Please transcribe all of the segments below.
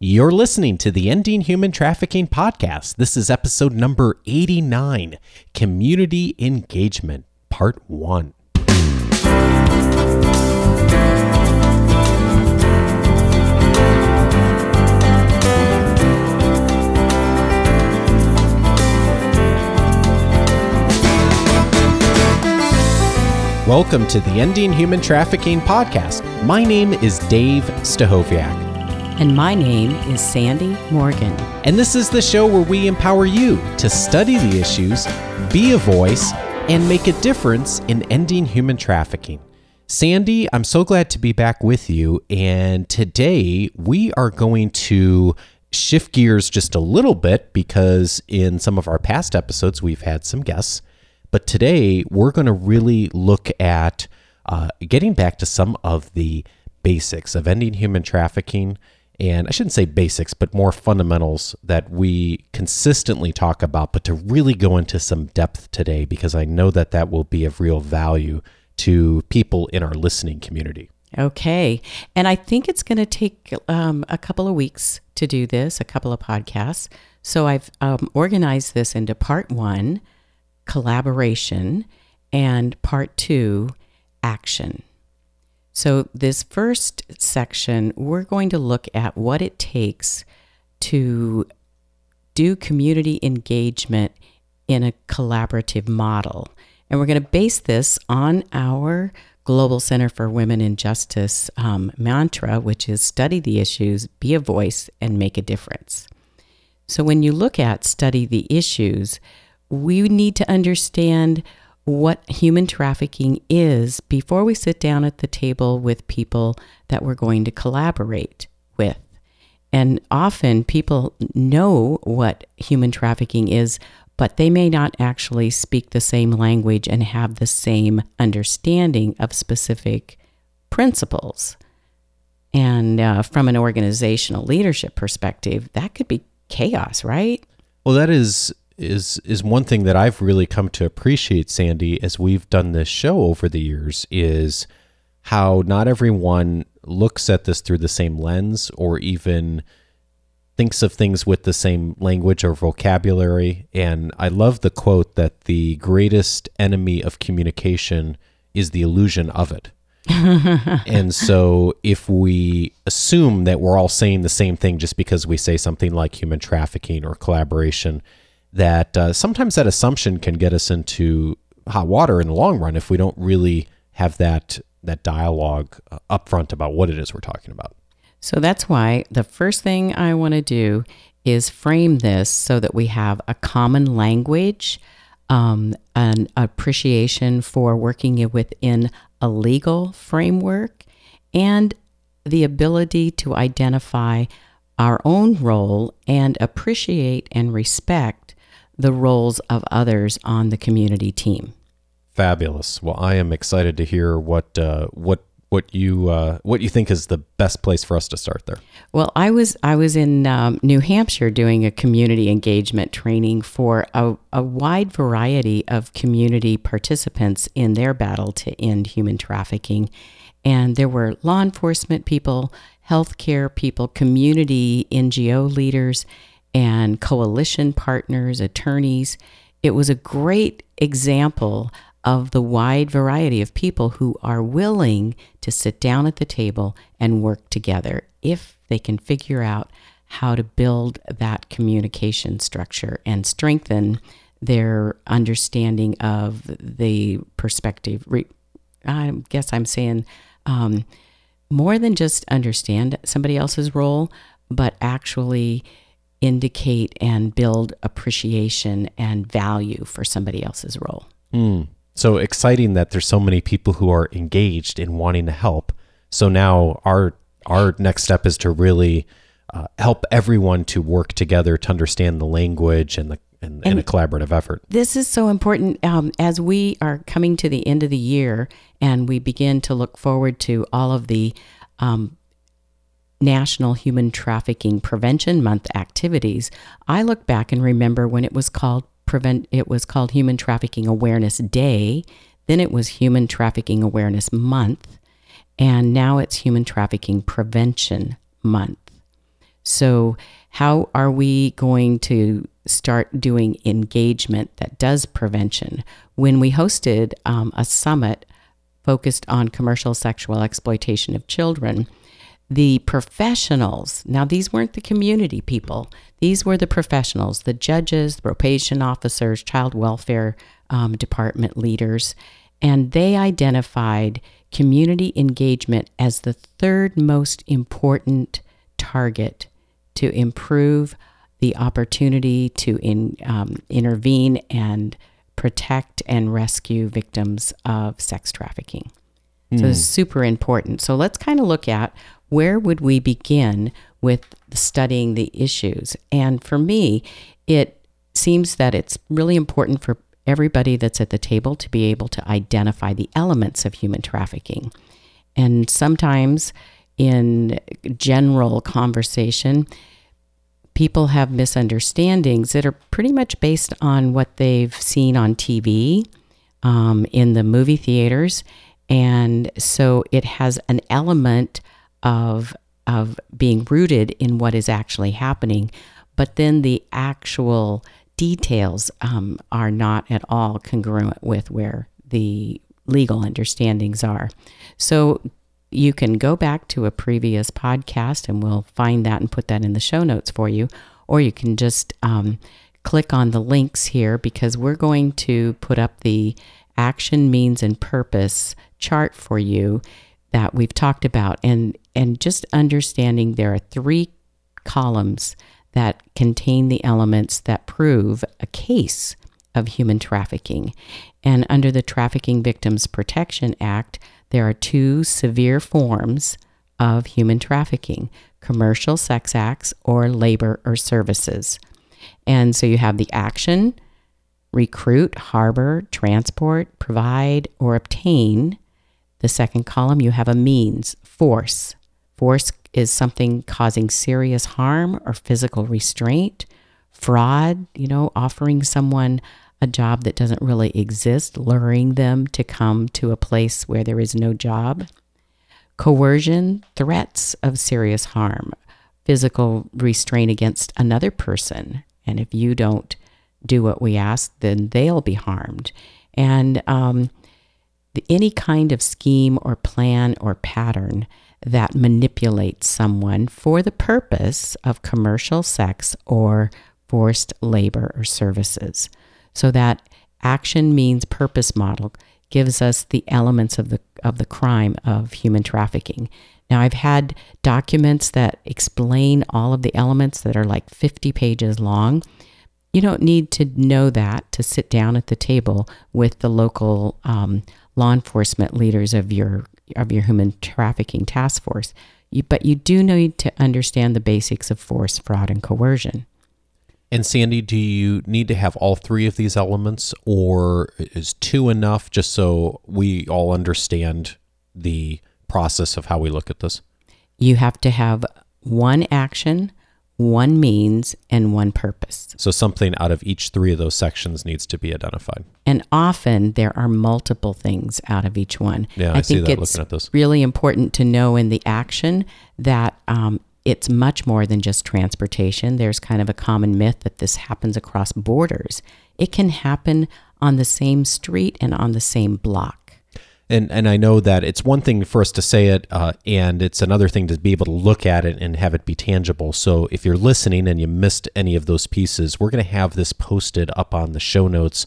You're listening to the Ending Human Trafficking podcast. This is episode number 89 Community Engagement, Part 1. Welcome to the Ending Human Trafficking podcast. My name is Dave Stachowiak. And my name is Sandy Morgan. And this is the show where we empower you to study the issues, be a voice, and make a difference in ending human trafficking. Sandy, I'm so glad to be back with you. And today we are going to shift gears just a little bit because in some of our past episodes, we've had some guests. But today, we're going to really look at uh, getting back to some of the basics of ending human trafficking. And I shouldn't say basics, but more fundamentals that we consistently talk about, but to really go into some depth today, because I know that that will be of real value to people in our listening community. Okay. And I think it's going to take um, a couple of weeks to do this, a couple of podcasts. So I've um, organized this into part one collaboration, and part two, action. So, this first section, we're going to look at what it takes to do community engagement in a collaborative model. And we're going to base this on our Global Center for Women in Justice um, mantra, which is study the issues, be a voice, and make a difference. So, when you look at study the issues, we need to understand what human trafficking is before we sit down at the table with people that we're going to collaborate with. And often people know what human trafficking is, but they may not actually speak the same language and have the same understanding of specific principles. And uh, from an organizational leadership perspective, that could be chaos, right? Well, that is is is one thing that I've really come to appreciate, Sandy, as we've done this show over the years, is how not everyone looks at this through the same lens or even thinks of things with the same language or vocabulary. And I love the quote that the greatest enemy of communication is the illusion of it. and so if we assume that we're all saying the same thing just because we say something like human trafficking or collaboration, that uh, sometimes that assumption can get us into hot water in the long run if we don't really have that that dialogue uh, upfront about what it is we're talking about. So that's why the first thing I want to do is frame this so that we have a common language, um, an appreciation for working within a legal framework, and the ability to identify our own role and appreciate and respect the roles of others on the community team. Fabulous. Well, I am excited to hear what uh, what what you uh, what you think is the best place for us to start there. Well, I was I was in um, New Hampshire doing a community engagement training for a, a wide variety of community participants in their battle to end human trafficking, and there were law enforcement people, healthcare people, community NGO leaders, and coalition partners, attorneys. It was a great example of the wide variety of people who are willing to sit down at the table and work together if they can figure out how to build that communication structure and strengthen their understanding of the perspective. I guess I'm saying um, more than just understand somebody else's role, but actually indicate and build appreciation and value for somebody else's role. Mm. So exciting that there's so many people who are engaged in wanting to help. So now our our next step is to really uh, help everyone to work together to understand the language and the and, and, and a collaborative effort. This is so important um, as we are coming to the end of the year and we begin to look forward to all of the um, National Human Trafficking Prevention Month activities, I look back and remember when it was called prevent it was called Human Trafficking Awareness Day, then it was Human Trafficking Awareness Month, and now it's Human Trafficking Prevention Month. So, how are we going to start doing engagement that does prevention? When we hosted um, a summit focused on commercial sexual exploitation of children, the professionals, now these weren't the community people, these were the professionals, the judges, the probation officers, child welfare um, department leaders, and they identified community engagement as the third most important target to improve the opportunity to in, um, intervene and protect and rescue victims of sex trafficking. Mm. So it's super important. So let's kind of look at where would we begin with studying the issues. And for me, it seems that it's really important for everybody that's at the table to be able to identify the elements of human trafficking. And sometimes in general conversation, people have misunderstandings that are pretty much based on what they've seen on TV, um, in the movie theaters. And so it has an element of, of being rooted in what is actually happening. But then the actual details um, are not at all congruent with where the legal understandings are. So you can go back to a previous podcast and we'll find that and put that in the show notes for you. Or you can just um, click on the links here because we're going to put up the action, means, and purpose chart for you that we've talked about. And, and just understanding there are three columns that contain the elements that prove a case of human trafficking. And under the Trafficking Victims Protection Act, there are two severe forms of human trafficking commercial sex acts or labor or services. And so you have the action, recruit, harbor, transport, provide, or obtain. The second column, you have a means, force. Force is something causing serious harm or physical restraint. Fraud, you know, offering someone a job that doesn't really exist, luring them to come to a place where there is no job. Coercion, threats of serious harm, physical restraint against another person. And if you don't do what we ask, then they'll be harmed. And um, any kind of scheme or plan or pattern that manipulates someone for the purpose of commercial sex or forced labor or services. So that action means purpose model gives us the elements of the of the crime of human trafficking. Now I've had documents that explain all of the elements that are like 50 pages long. You don't need to know that to sit down at the table with the local um, law enforcement leaders of your of your human trafficking task force. You, but you do need to understand the basics of force, fraud, and coercion. And Sandy, do you need to have all three of these elements, or is two enough just so we all understand the process of how we look at this? You have to have one action, one means, and one purpose. So something out of each three of those sections needs to be identified. And often there are multiple things out of each one. Yeah, I, I think it's really important to know in the action that um, it's much more than just transportation. There's kind of a common myth that this happens across borders. It can happen on the same street and on the same block. And and I know that it's one thing for us to say it, uh, and it's another thing to be able to look at it and have it be tangible. So if you're listening and you missed any of those pieces, we're going to have this posted up on the show notes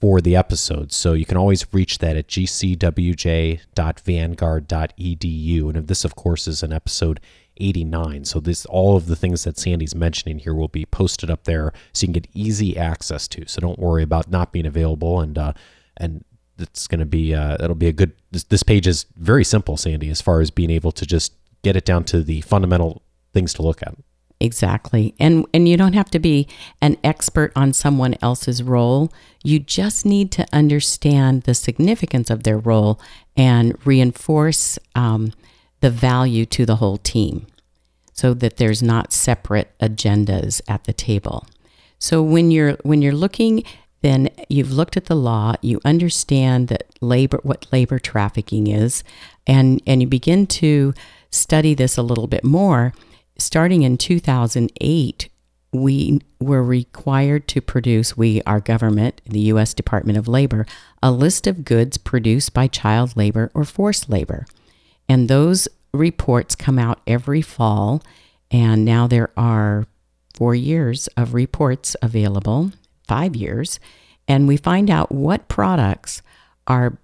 for the episode. So you can always reach that at gcwj.vanguard.edu. And this, of course, is an episode 89. So this all of the things that Sandy's mentioning here will be posted up there so you can get easy access to. So don't worry about not being available and uh and it's going to be uh it'll be a good this, this page is very simple Sandy as far as being able to just get it down to the fundamental things to look at. Exactly. And and you don't have to be an expert on someone else's role. You just need to understand the significance of their role and reinforce um, the value to the whole team so that there's not separate agendas at the table. So when you're when you're looking then you've looked at the law, you understand that labor what labor trafficking is and and you begin to study this a little bit more, starting in 2008, we were required to produce, we, our government, the U.S. Department of Labor, a list of goods produced by child labor or forced labor. And those reports come out every fall. And now there are four years of reports available, five years. And we find out what products are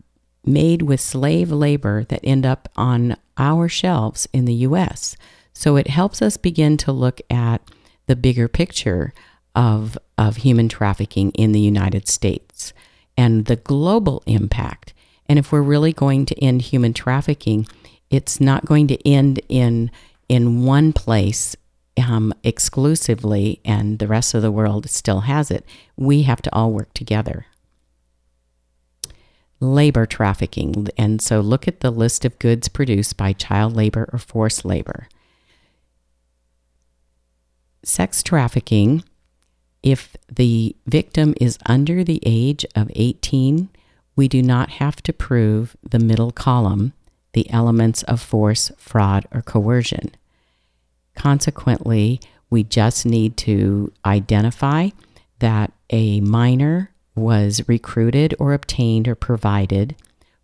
made with slave labor that end up on our shelves in the US. So it helps us begin to look at the bigger picture of, of human trafficking in the United States and the global impact. And if we're really going to end human trafficking, it's not going to end in in one place um, exclusively and the rest of the world still has it. We have to all work together. Labor trafficking. And so look at the list of goods produced by child labor or forced labor. Sex trafficking, if the victim is under the age of 18, we do not have to prove the middle column, the elements of force, fraud, or coercion. Consequently, we just need to identify that a minor was recruited or obtained or provided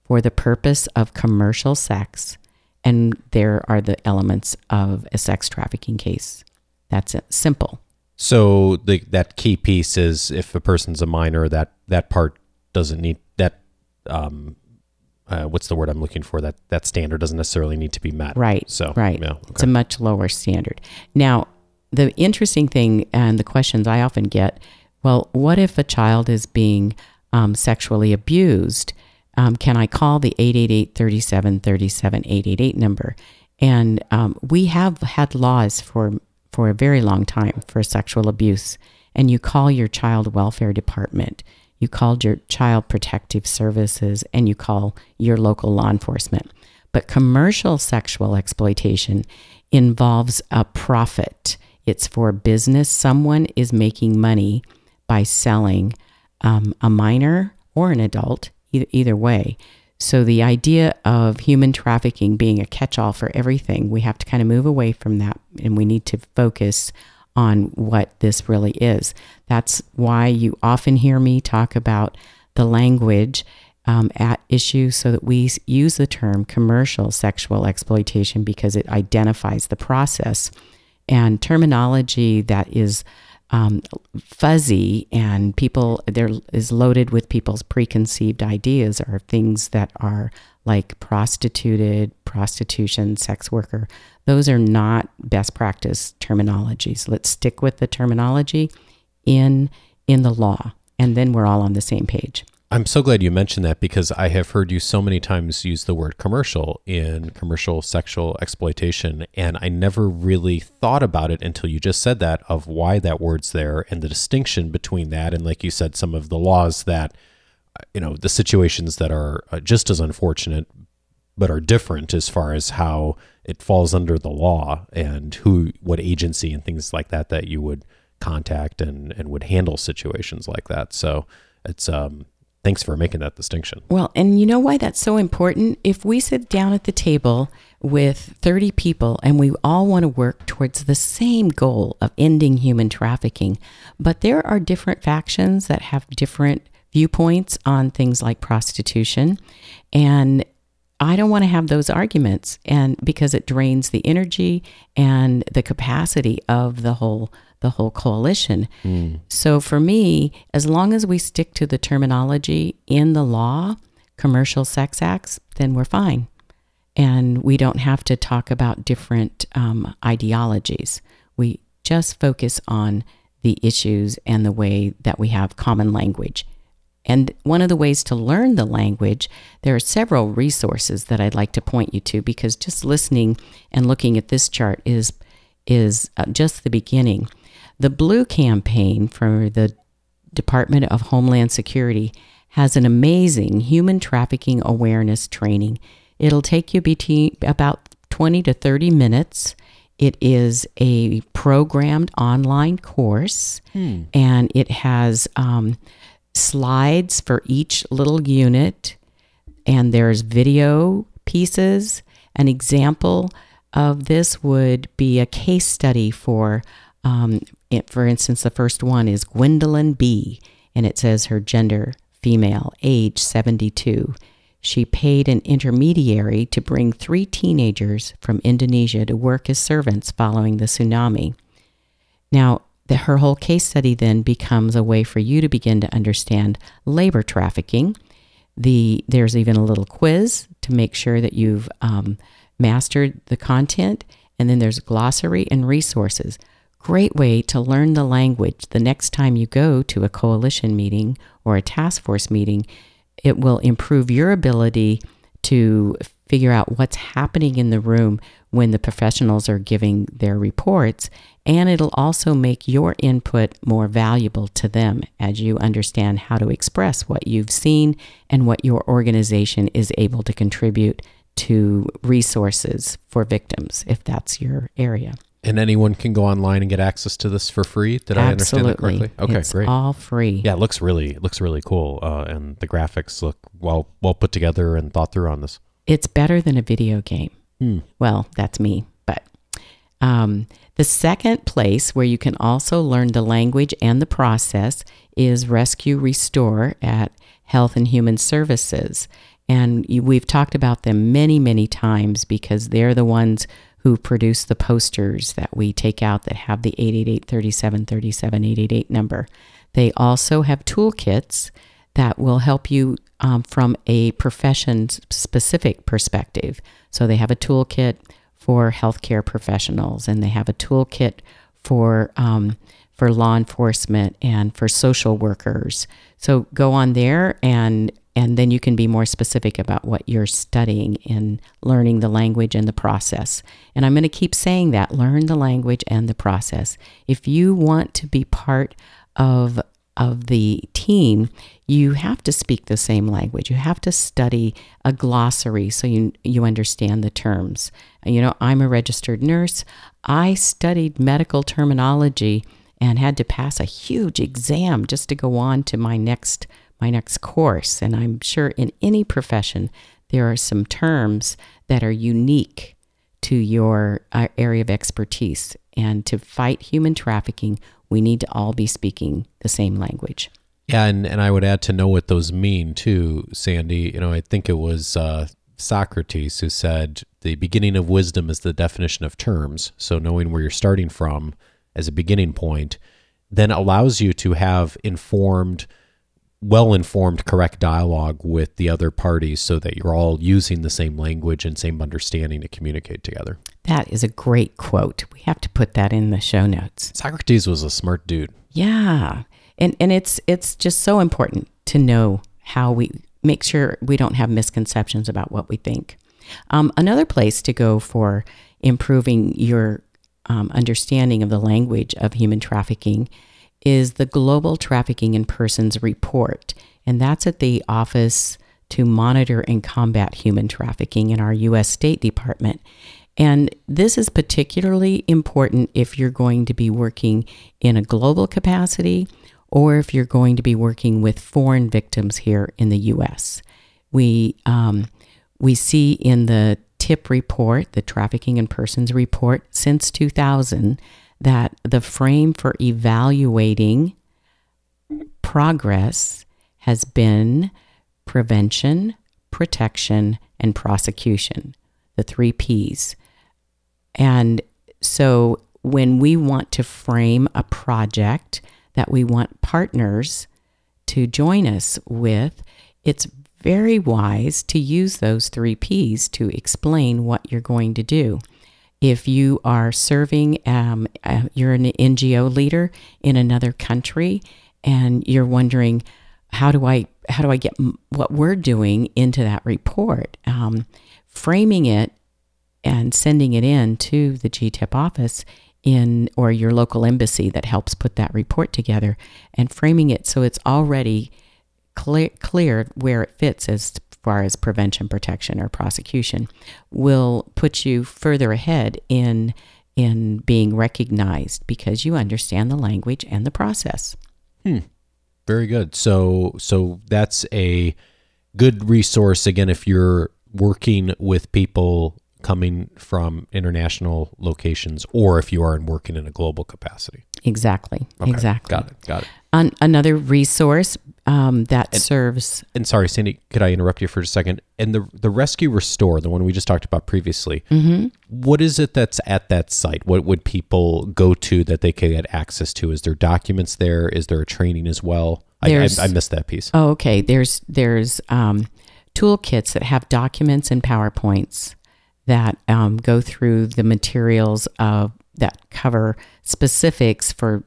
for the purpose of commercial sex, and there are the elements of a sex trafficking case. That's it. Simple. So the that key piece is if a person's a minor, that that part doesn't need that. Um, uh, what's the word I'm looking for? That that standard doesn't necessarily need to be met. Right. So right. Yeah, It's a much lower standard. Now, the interesting thing and the questions I often get, well, what if a child is being um, sexually abused? Um, can I call the 888 37 37 888 number? And um, we have had laws for for a very long time for sexual abuse, and you call your child welfare department, you called your child protective services, and you call your local law enforcement. But commercial sexual exploitation involves a profit. It's for business. Someone is making money by selling um, a minor or an adult, either, either way. So the idea of human trafficking being a catch all for everything, we have to kind of move away from that and we need to focus on what this really is. That's why you often hear me talk about the language um, at issue so that we use the term commercial sexual exploitation because it identifies the process and terminology that is um, fuzzy and people there is loaded with people's preconceived ideas are things that are like prostituted prostitution sex worker those are not best practice terminologies let's stick with the terminology in in the law and then we're all on the same page I'm so glad you mentioned that because I have heard you so many times use the word commercial in commercial sexual exploitation. And I never really thought about it until you just said that of why that word's there and the distinction between that and, like you said, some of the laws that, you know, the situations that are uh, just as unfortunate but are different as far as how it falls under the law and who, what agency and things like that that you would contact and, and would handle situations like that. So it's, um, thanks for making that distinction. Well, and you know why that's so important? If we sit down at the table with 30 people and we all want to work towards the same goal of ending human trafficking, but there are different factions that have different viewpoints on things like prostitution and I don't want to have those arguments and because it drains the energy and the capacity of the whole the whole coalition. Mm. So for me, as long as we stick to the terminology in the law, commercial sex acts, then we're fine. And we don't have to talk about different um, ideologies. We just focus on the issues and the way that we have common language. And one of the ways to learn the language, there are several resources that I'd like to point you to because just listening and looking at this chart is is uh, just the beginning. The Blue campaign for the Department of Homeland Security has an amazing human trafficking awareness training. It'll take you between about 20 to 30 minutes. It is a programmed online course hmm. and it has um, slides for each little unit, and there's video pieces, an example of this would be a case study for, um, it, for instance, the first one is Gwendolyn B., and it says her gender female, age 72. She paid an intermediary to bring three teenagers from Indonesia to work as servants following the tsunami. Now, the, her whole case study then becomes a way for you to begin to understand labor trafficking. The there's even a little quiz to make sure that you've um, mastered the content, and then there's glossary and resources. Great way to learn the language the next time you go to a coalition meeting or a task force meeting it will improve your ability to figure out what's happening in the room when the professionals are giving their reports. And it'll also make your input more valuable to them as you understand how to express what you've seen and what your organization is able to contribute to resources for victims, if that's your area. And anyone can go online and get access to this for free. Did I understand that correctly? Okay, it's great. All free. Yeah, it looks really it looks really cool, uh, and the graphics look well well put together and thought through on this. It's better than a video game. Hmm. Well, that's me, but um, the second place where you can also learn the language and the process is Rescue Restore at Health and Human Services. And we've talked about them many, many times because they're the ones who produce the posters that we take out that have the 888 3737 888 number. They also have toolkits that will help you um, from a profession specific perspective. So they have a toolkit for healthcare professionals, and they have a toolkit for um, for law enforcement and for social workers. So go on there and and then you can be more specific about what you're studying in learning the language and the process. And I'm going to keep saying that learn the language and the process. If you want to be part of of the team, you have to speak the same language. You have to study a glossary so you you understand the terms. You know, I'm a registered nurse. I studied medical terminology and had to pass a huge exam just to go on to my next my next course. And I'm sure in any profession, there are some terms that are unique to your uh, area of expertise. And to fight human trafficking, we need to all be speaking the same language. Yeah, and, and I would add to know what those mean too, Sandy. You know, I think it was uh, Socrates who said the beginning of wisdom is the definition of terms. So knowing where you're starting from as a beginning point then allows you to have informed well informed, correct dialogue with the other parties so that you're all using the same language and same understanding to communicate together. That is a great quote. We have to put that in the show notes. Socrates was a smart dude. Yeah. And and it's it's just so important to know how we make sure we don't have misconceptions about what we think. Um, another place to go for improving your um, understanding of the language of human trafficking is the Global Trafficking in Persons Report, and that's at the Office to Monitor and Combat Human Trafficking in our U.S. State Department. And this is particularly important if you're going to be working in a global capacity or if you're going to be working with foreign victims here in the U.S. We, um, we see in the TIP report, the Trafficking in Persons report, since 2000, that the frame for evaluating progress has been prevention, protection, and prosecution, the three P's. And so when we want to frame a project that we want partners to join us with, it's very wise to use those three P's to explain what you're going to do if you are serving, um, uh, you're an NGO leader in another country, and you're wondering, how do I how do I get what we're doing into that report? Um, framing it and sending it in to the GTIP office in or your local embassy that helps put that report together, and framing it so it's already clear, clear where it fits as far as prevention, protection, or prosecution will put you further ahead in in being recognized because you understand the language and the process. Hmm. Very good. So so that's a good resource again if you're working with people coming from international locations or if you are working in a global capacity. Exactly. Okay, Exactly. Got it. Got it. An- another resource um, that serves. And sorry, Sandy, could I interrupt you for a second? And the the rescue restore, the one we just talked about previously, what is it that's at that site? What would people go to that they could get access to? Is there documents there? Is there a training as well? I, I, I missed that piece. Oh, okay. There's there's um, toolkits that have documents and powerpoints that um, go through the materials of that cover specifics for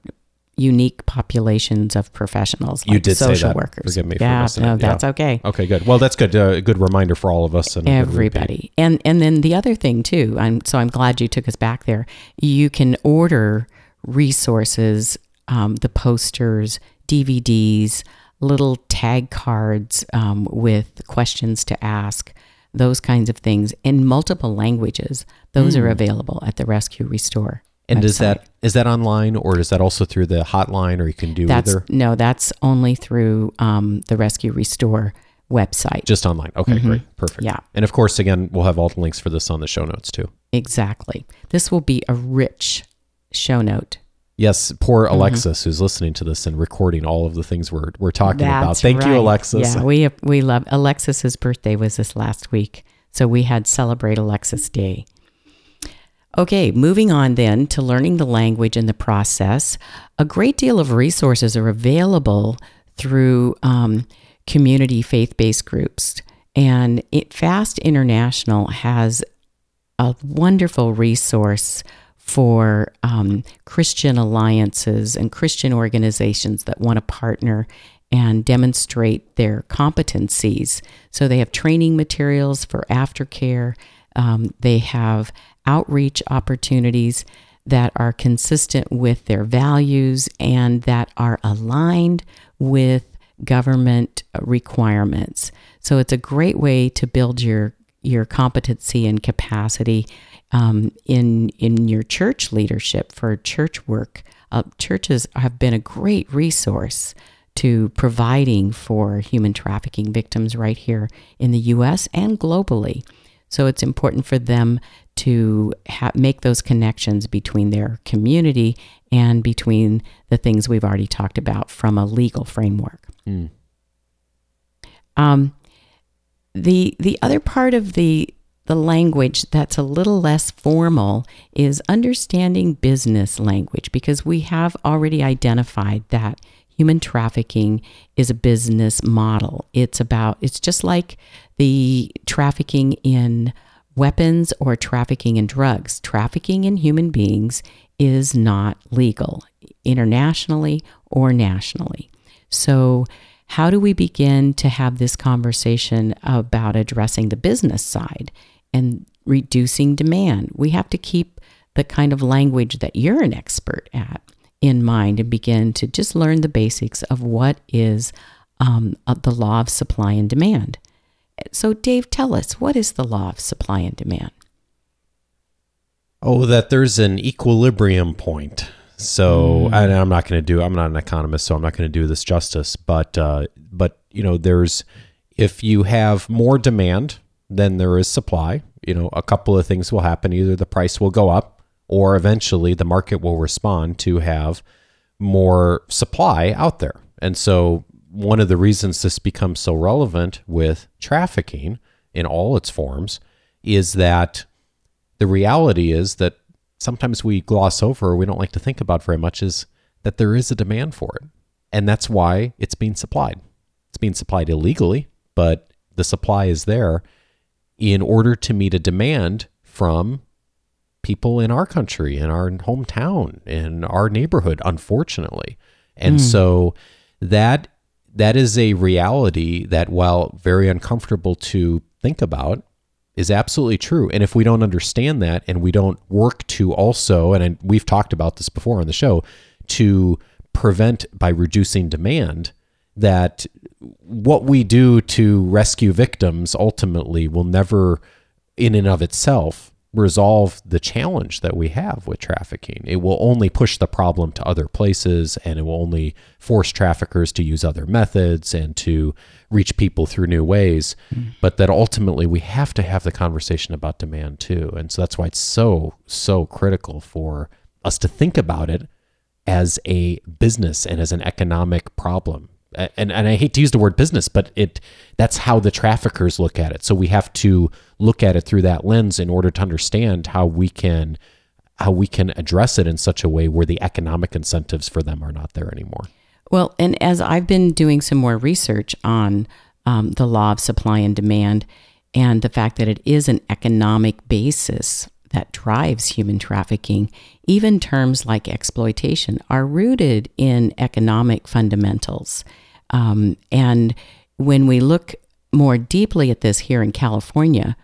unique populations of professionals. You like did say social that. workers. Forgive me yeah, missing no, it. Yeah. that's okay. Okay, good. Well, that's good. Uh, good reminder for all of us and a everybody and and then the other thing too i'm so i'm glad you took us back there you can order resources um, the posters dvds little tag cards um, with questions to ask those kinds of things in multiple languages those are available at the rescue restore Hmm. And is that is that online or is that also through the hotline or you can do that's either? no that's only through um, the rescue restore website Just online. Okay, great. Perfect. Mm-hmm. Yeah. And of course, again, we'll have all the links for this on the show notes too. exactly this will be a rich show note Yes, poor Mm-hmm. Alexis, who's listening to this and recording all of the things we're we're talking about. That's Thank you. Alexis. Yeah, we we love Alexis's birthday was this last week, so we had celebrate Alexis Day. Okay, moving on then to learning the language in the process. A great deal of resources are available through um, community faith based groups. And it, FAAST International has a wonderful resource for um, Christian alliances and Christian organizations that want to partner and demonstrate their competencies. So they have training materials for aftercare. Um, they have outreach opportunities that are consistent with their values and that are aligned with government requirements. So it's a great way to build your your competency and capacity um, in in your church leadership for church work. Uh, churches have been a great resource to providing for human trafficking victims right here in the U.S. and globally. So it's important for them to ha- make those connections between their community and between the things we've already talked about from a legal framework. Um, the the other part of the the language that's a little less formal is understanding business language because we have already identified that human trafficking is a business model. It's about it's just like the trafficking in weapons or trafficking in drugs. Trafficking in human beings is not legal internationally or nationally. So how do we begin to have this conversation about addressing the business side and reducing demand? We have to keep the kind of language that you're an expert at in mind and begin to just learn the basics of what is um, uh, the law of supply and demand. So, Dave, tell us what is the law of supply and demand? Oh, that there's an equilibrium point. So, Hmm. and I'm not going to do. I'm not an economist, so I'm not going to do this justice. But, uh, but you know, there's if you have more demand than there is supply, you know, a couple of things will happen. Either the price will go up, or eventually the market will respond to have more supply out there. And so, one of the reasons this becomes so relevant with trafficking in all its forms is that the reality is that sometimes we gloss over or we don't like to think about very much is that there is a demand for it. And that's why it's being supplied. It's being supplied illegally, but the supply is there in order to meet a demand from people in our country, in our hometown, in our neighborhood, unfortunately. And hmm. so that that is a reality that while very uncomfortable to think about is absolutely true. And if we don't understand that and we don't work to also, and we've talked about this before on the show, to prevent by reducing demand, that what we do to rescue victims ultimately will never, in and of itself, resolve the challenge that we have with trafficking. It will only push the problem to other places and it will only force traffickers to use other methods and to reach people through new ways. Mm. But that ultimately we have to have the conversation about demand too. And so that's why it's so, so critical for us to think about it as a business and as an economic problem and and I hate to use the word business, but it that's how the traffickers look at it. So we have to look at it through that lens in order to understand how we can how we can address it in such a way where the economic incentives for them are not there anymore. Well, and as I've been doing some more research on um, the law of supply and demand and the fact that it is an economic basis that drives human trafficking, even terms like exploitation, are rooted in economic fundamentals. Um, and when we look more deeply at this here in California,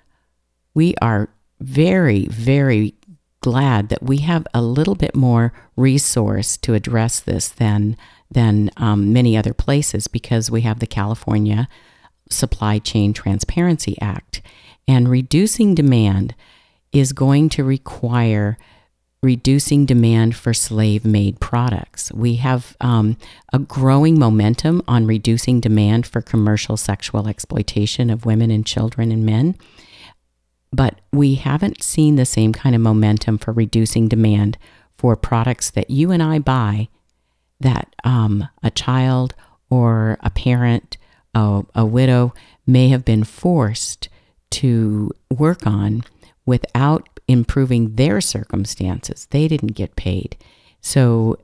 we are very, very glad that we have a little bit more resource to address this than than um, many other places because we have the California Supply Chain Transparency Act, and reducing demand is going to require reducing demand for slave made products. We have um, a growing momentum on reducing demand for commercial sexual exploitation of women and children and men. But we haven't seen the same kind of momentum for reducing demand for products that you and I buy that um, a child or a parent, a, a widow may have been forced to work on without improving their circumstances. They didn't get paid. So,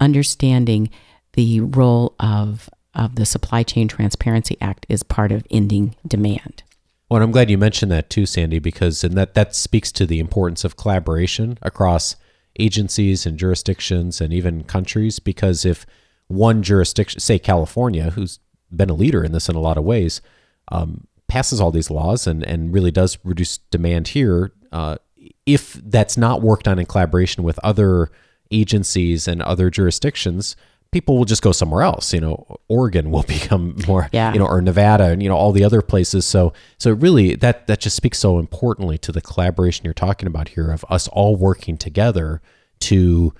understanding the role of, of the Supply Chain Transparency Act is part of ending demand. Well, I'm glad you mentioned that too, Sandy, because and that, that speaks to the importance of collaboration across agencies and jurisdictions and even countries. Because if one jurisdiction, say California, who's been a leader in this in a lot of ways, um, passes all these laws and, and really does reduce demand here, uh, if that's not worked on in collaboration with other agencies and other jurisdictions, people will just go somewhere else. You know, Oregon will become more, yeah. you know, or Nevada and you know all the other places. So, so really that that just speaks so importantly to the collaboration you're talking about here of us all working together to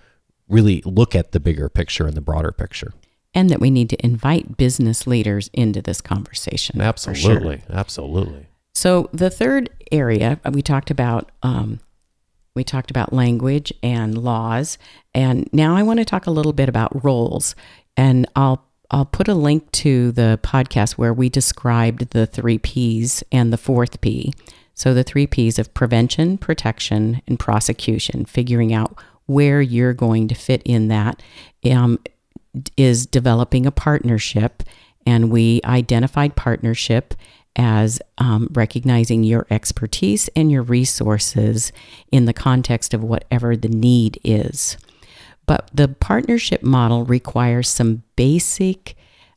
really look at the bigger picture and the broader picture and that we need to invite business leaders into this conversation. Absolutely, sure. absolutely. So the third area uh, we talked about, um, we talked about language and laws, and now I want to talk a little bit about roles, and I'll I'll put a link to the podcast where we described the three P's and the fourth P. So the three P's of prevention, protection, and prosecution, figuring out where you're going to fit in that. Um, is developing a partnership, and we identified partnership as um, recognizing your expertise and your resources in the context of whatever the need is. But the partnership model requires some basic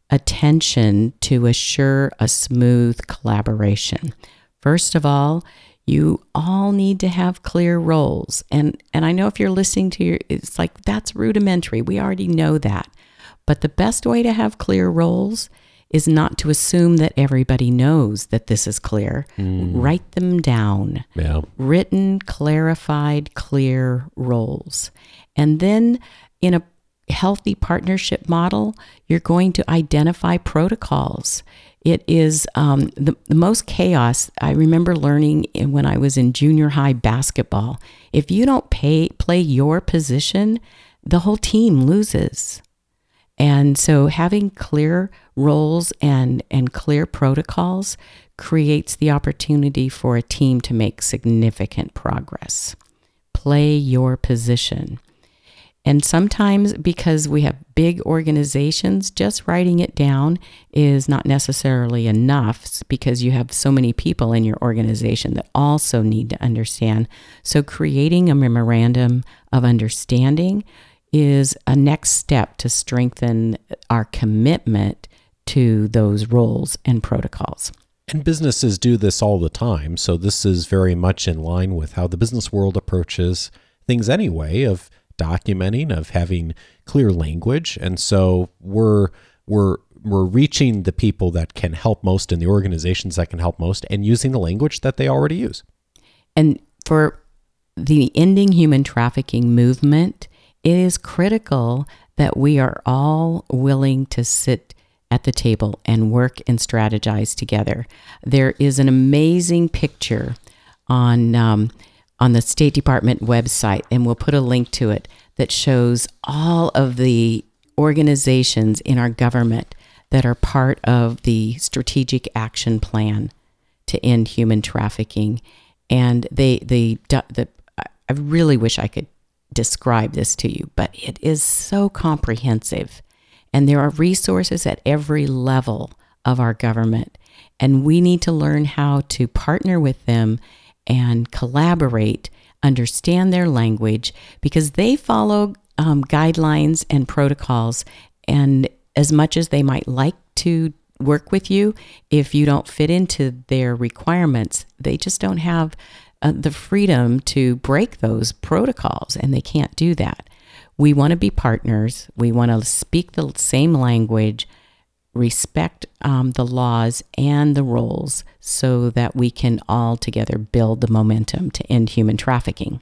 attention to assure a smooth collaboration. First of all, you all need to have clear roles. And and I know if you're listening to your it's like that's rudimentary. We already know that. But the best way to have clear roles is not to assume that everybody knows that this is clear. Mm. Write them down. Yeah. Written, clarified, clear roles. And then in a healthy partnership model, you're going to identify protocols. It is um, the, the most chaos. I remember learning when I was in junior high basketball. If you don't pay, play your position, the whole team loses. And so having clear roles and, and clear protocols creates the opportunity for a team to make significant progress. Play your position. And sometimes, because we have big organizations, just writing it down is not necessarily enough because you have so many people in your organization that also need to understand. So, creating a memorandum of understanding is a next step to strengthen our commitment to those roles and protocols. And businesses do this all the time. So this is very much in line with how the business world approaches things anyway of documenting, of having clear language. And so we're we're we're reaching the people that can help most in the organizations that can help most and using the language that they already use. And for the ending human trafficking movement, it is critical that we are all willing to sit at the table and work and strategize together. There is an amazing picture on um, on the State Department website, and we'll put a link to it that shows all of the organizations in our government that are part of the strategic action plan to end human trafficking. And they, they, the, I really wish I could describe this to you, but it is so comprehensive. And there are resources at every level of our government. And we need to learn how to partner with them and collaborate, understand their language, because they follow um, guidelines and protocols. And as much as they might like to work with you, if you don't fit into their requirements, they just don't have uh, the freedom to break those protocols, and they can't do that. We want to be partners. We want to speak the same language, respect um, the laws and the rules so that we can all together build the momentum to end human trafficking.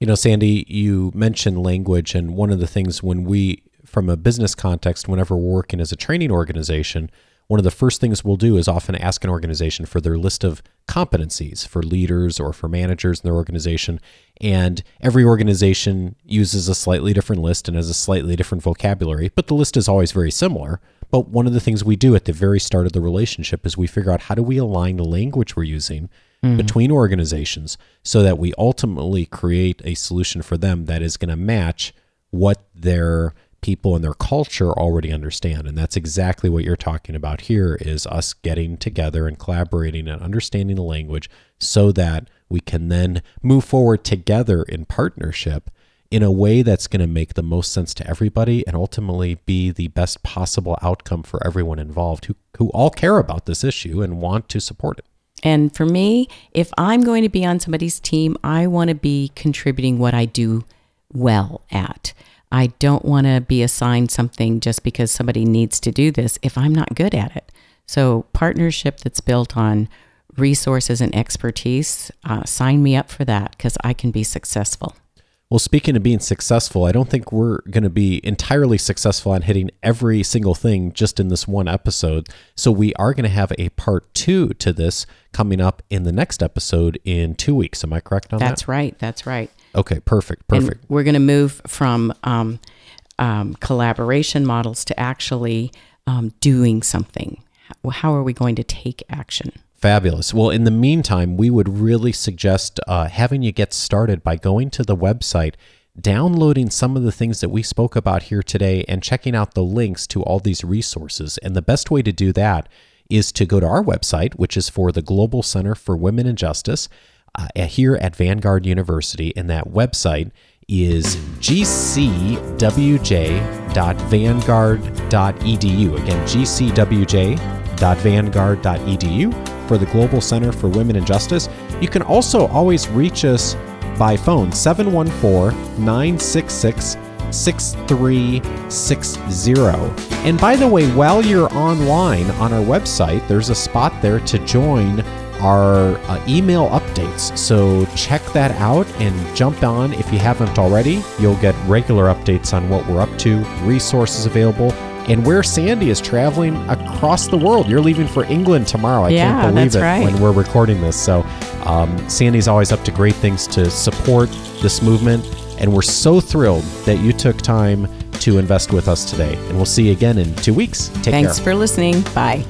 You know, Sandy, you mentioned language, and one of the things when we, from a business context, whenever we're working as a training organization, one of the first things we'll do is often ask an organization for their list of competencies for leaders or for managers in their organization. And every organization uses a slightly different list and has a slightly different vocabulary, but the list is always very similar. But one of the things we do at the very start of the relationship is we figure out how do we align the language we're using mm. between organizations so that we ultimately create a solution for them that is going to match what their people and their culture already understand and that's exactly what you're talking about here is us getting together and collaborating and understanding the language so that we can then move forward together in partnership in a way that's going to make the most sense to everybody and ultimately be the best possible outcome for everyone involved who, who all care about this issue and want to support it. And for me, if I'm going to be on somebody's team, I want to be contributing what I do well at. I don't want to be assigned something just because somebody needs to do this if I'm not good at it. So, partnership that's built on resources and expertise, uh, sign me up for that because I can be successful. Well, speaking of being successful, I don't think we're going to be entirely successful on hitting every single thing just in this one episode. So, we are going to have a part two to this coming up in the next episode in two weeks. Am I correct on that's that? That's right. That's right. Okay, perfect, perfect. And we're going to move from um, um, collaboration models to actually um, doing something. How are we going to take action? Fabulous. Well, in the meantime, we would really suggest uh, having you get started by going to the website, downloading some of the things that we spoke about here today, and checking out the links to all these resources. And the best way to do that is to go to our website, which is for the Global Center for Women and Justice uh, here at Vanguard University, and that website is gcwj.vanguard.edu. Again, gcwj.vanguard.edu for the Global Center for Women and Justice. You can also always reach us by phone 714 966 6360. And by the way, while you're online on our website, there's a spot there to join our uh, email updates. So check that out and jump on if you haven't already. You'll get regular updates on what we're up to, resources available, and where Sandy is traveling across the world. You're leaving for England tomorrow. I yeah, can't believe it right. when we're recording this. So um, Sandy's always up to great things to support this movement. And we're so thrilled that you took time to invest with us today. And we'll see you again in two weeks. Take Thanks care. for listening. Bye.